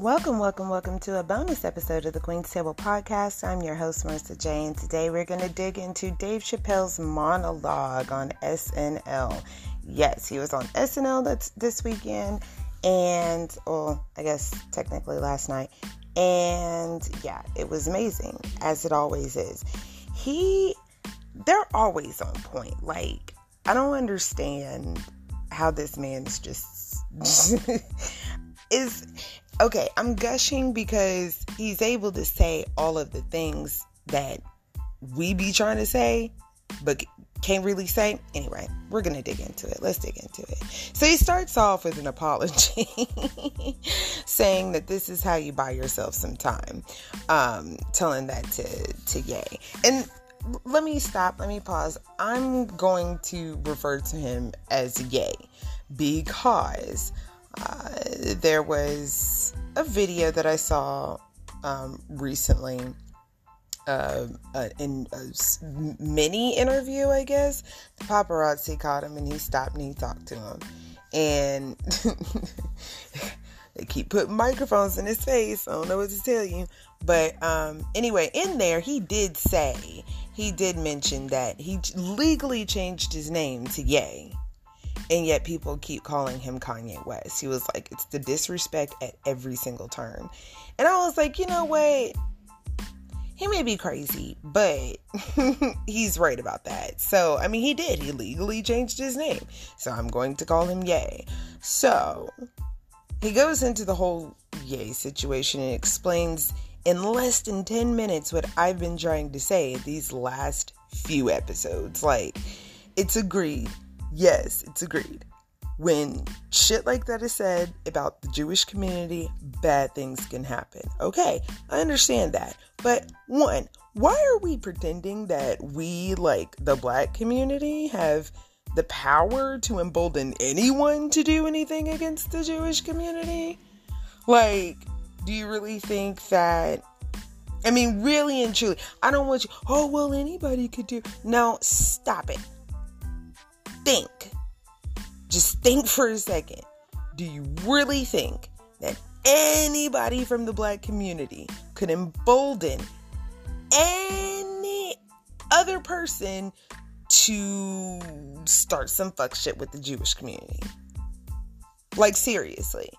Welcome, welcome, welcome to a bonus episode of the Queen's Table Podcast. I'm your host, Marissa J, and today we're going to dig into Dave Chappelle's monologue on SNL. Yes, he was on SNL that's this weekend, and, well, I guess technically last night. And yeah, it was amazing, as it always is. He, they're always on point. Like, I don't understand how this man's just is okay, I'm gushing because he's able to say all of the things that we be trying to say, but can't really say. Anyway, we're gonna dig into it. Let's dig into it. So he starts off with an apology, saying that this is how you buy yourself some time, um, telling that to to Ye. And let me stop. Let me pause. I'm going to refer to him as Ye because uh, there was a video that I saw um, recently uh, in a mini interview, I guess. The paparazzi caught him and he stopped and he talked to him. And they keep putting microphones in his face. I don't know what to tell you. But um, anyway, in there, he did say, he did mention that he legally changed his name to Ye and yet people keep calling him Kanye West. He was like, it's the disrespect at every single turn. And I was like, you know what? He may be crazy, but he's right about that. So, I mean, he did. He legally changed his name. So I'm going to call him Ye. So he goes into the whole Ye situation and explains in less than 10 minutes what I've been trying to say these last few episodes. Like, it's agreed yes, it's agreed. When shit like that is said about the Jewish community, bad things can happen. Okay, I understand that. But one, why are we pretending that we, like the black community, have the power to embolden anyone to do anything against the Jewish community? Like, do you really think that? I mean, really and truly, I don't want you, oh, well, anybody could do. No, stop it think, just think for a second, do you really think that anybody from the black community could embolden any other person to start some fuck shit with the Jewish community? Like seriously.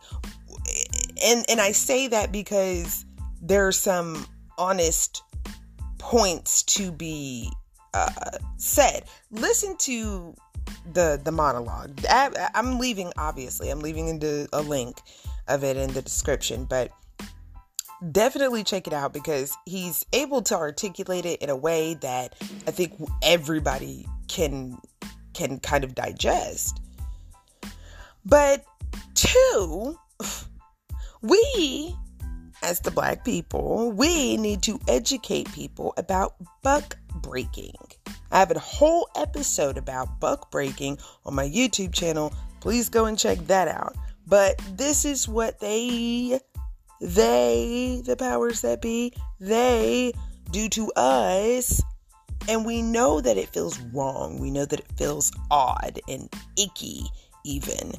And and I say that because there are some honest points to be uh, said. Listen to the the monologue. I, am leaving obviously. I'm leaving into a link of it in the description, but definitely check it out because he's able to articulate it in a way that I think everybody can can kind of digest. But two, we as the black people, we need to educate people about buck breaking. I have a whole episode about buck breaking on my YouTube channel. Please go and check that out. But this is what they, they, the powers that be, they do to us. And we know that it feels wrong. We know that it feels odd and icky, even.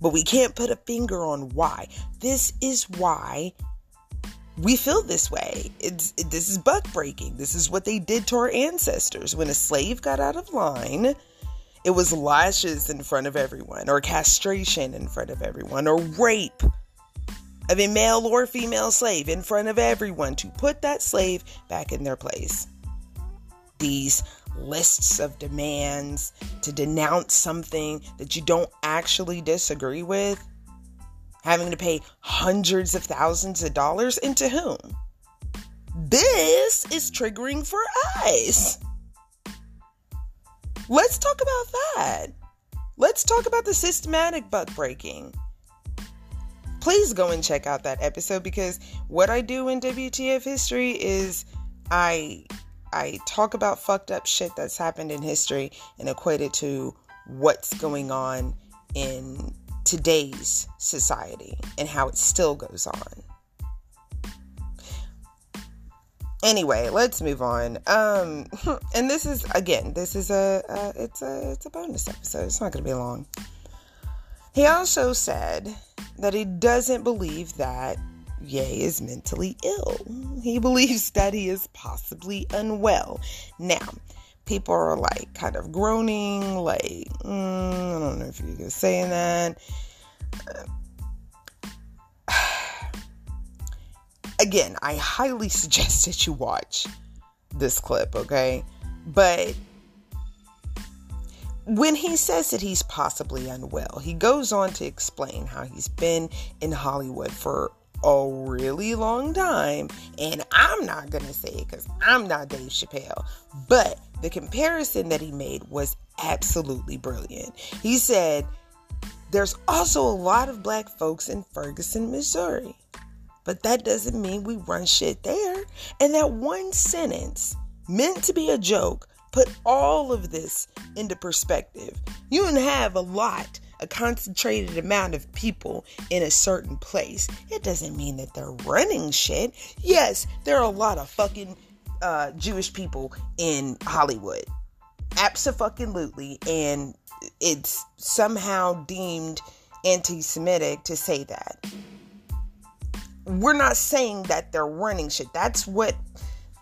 But we can't put a finger on why. This is why we feel this way. It's it, this is buck breaking. This is what they did to our ancestors. When a slave got out of line, it was lashes in front of everyone, or castration in front of everyone, or rape of a male or female slave in front of everyone to put that slave back in their place. These lists of demands to denounce something that you don't actually disagree with having to pay hundreds of thousands of dollars into whom? This is triggering for us. Let's talk about that. Let's talk about the systematic buck breaking. Please go and check out that episode because what I do in WTF history is I I talk about fucked up shit that's happened in history and equate it to what's going on in today's society and how it still goes on. Anyway, let's move on. Um, and this is again, this is a uh, it's a it's a bonus episode. It's not going to be long. He also said that he doesn't believe that Ye is mentally ill. He believes that he is possibly unwell. Now, people are like kind of groaning, like, mm, I don't know if you're saying that. Again, I highly suggest that you watch this clip, okay? But when he says that he's possibly unwell, he goes on to explain how he's been in Hollywood for a really long time. And I'm not to say it because I'm not Dave Chappelle. But the comparison that he made was absolutely brilliant. He said, There's also a lot of black folks in Ferguson, Missouri. But that doesn't mean we run shit there. And that one sentence, meant to be a joke, put all of this into perspective. You didn't have a lot a concentrated amount of people in a certain place, it doesn't mean that they're running shit. Yes, there are a lot of fucking uh, Jewish people in Hollywood. Absolutely. And it's somehow deemed anti Semitic to say that. We're not saying that they're running shit. That's what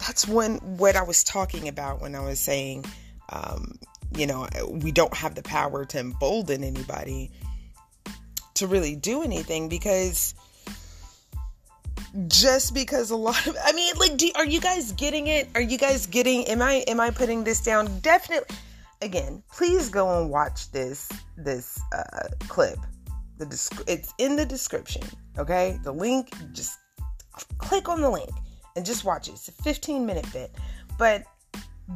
that's when what I was talking about when I was saying um, you know, we don't have the power to embolden anybody to really do anything because just because a lot of I mean like do, are you guys getting it? Are you guys getting am I am I putting this down? Definitely again, please go and watch this this uh clip. The it's in the description, okay? The link just click on the link and just watch it. It's a 15 minute bit. But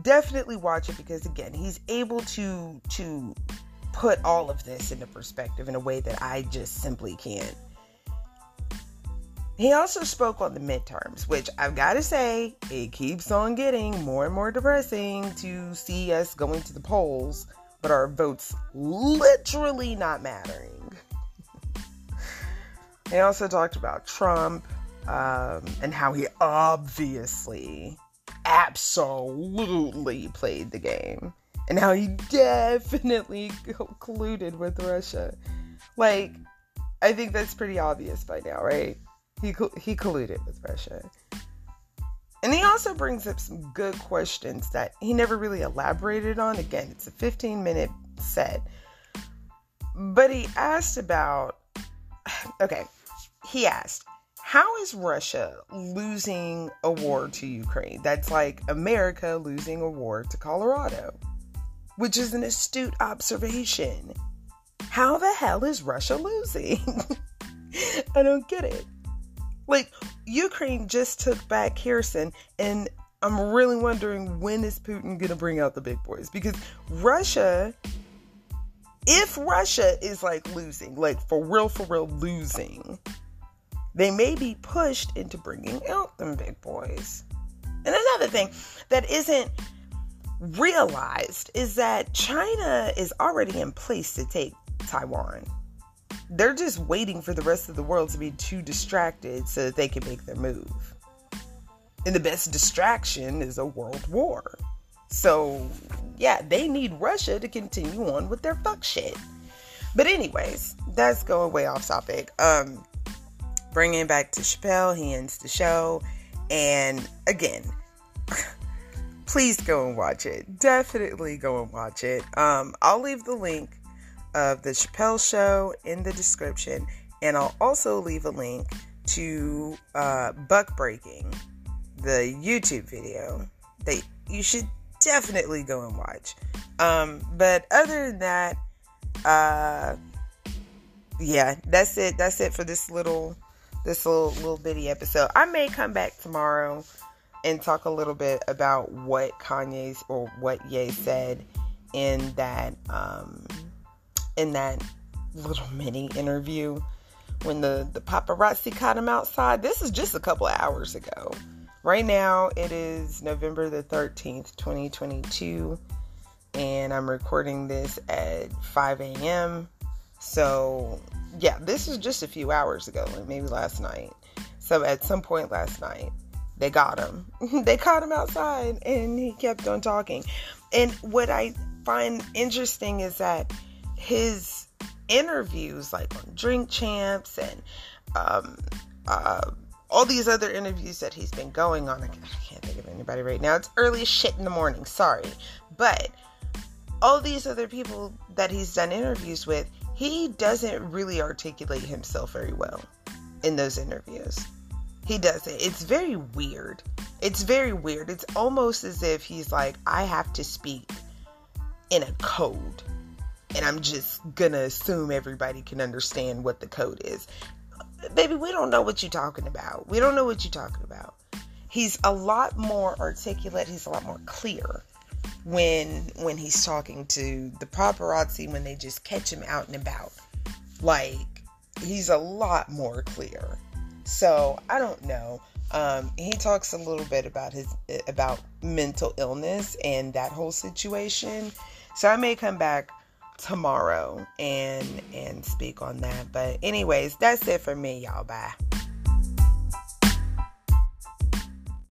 definitely watch it because again he's able to to put all of this into perspective in a way that i just simply can't. He also spoke on the midterms which i've got to say it keeps on getting more and more depressing to see us going to the polls but our votes literally not mattering. He also talked about trump um, and how he obviously absolutely played the game and how he definitely colluded with Russia. Like, I think that's pretty obvious by now, right? He he colluded with Russia. And he also brings up some good questions that he never really elaborated on. Again, it's a 15 minute set. But he asked about, okay, he asked, how is Russia losing a war to Ukraine? That's like America losing a war to Colorado, which is an astute observation. How the hell is Russia losing? I don't get it. Like, Ukraine just took back Kherson, and I'm really wondering when is Putin going to bring out the big boys? Because Russia, if Russia is like losing, like for real, for real losing, they may be pushed into bringing out them big boys. And another thing that isn't realized is that China is already in place to take Taiwan. They're just waiting for the rest of the world to be too distracted so that they can make their move. And the best distraction is a world war. So, yeah, they need Russia to continue on with their fuck shit. But anyways, that's going way off topic. Um bringing back to Chappelle. He ends the show. And again, please go and watch it. Definitely go and watch it. Um, I'll leave the link of the Chappelle show in the description. And I'll also leave a link to uh, Buck Breaking, the YouTube video that you should definitely go and watch. Um, but other than that, uh, yeah, that's it. That's it for this little this little little bitty episode. I may come back tomorrow and talk a little bit about what Kanye's or what Ye said in that um in that little mini interview when the the paparazzi caught him outside. This is just a couple of hours ago. Right now it is November the 13th, 2022, and I'm recording this at 5 a.m. So yeah, this is just a few hours ago, like maybe last night. So at some point last night, they got him. they caught him outside and he kept on talking. And what I find interesting is that his interviews, like on Drink Champs and um, uh, all these other interviews that he's been going on. I can't think of anybody right now. It's early shit in the morning. Sorry. But all these other people that he's done interviews with, he doesn't really articulate himself very well in those interviews. He doesn't. It's very weird. It's very weird. It's almost as if he's like, I have to speak in a code. And I'm just gonna assume everybody can understand what the code is. Baby, we don't know what you're talking about. We don't know what you're talking about. He's a lot more articulate, he's a lot more clear when when he's talking to the paparazzi when they just catch him out and about. Like he's a lot more clear. So I don't know. Um, he talks a little bit about his about mental illness and that whole situation. So I may come back tomorrow and and speak on that. But anyways, that's it for me, y'all. Bye.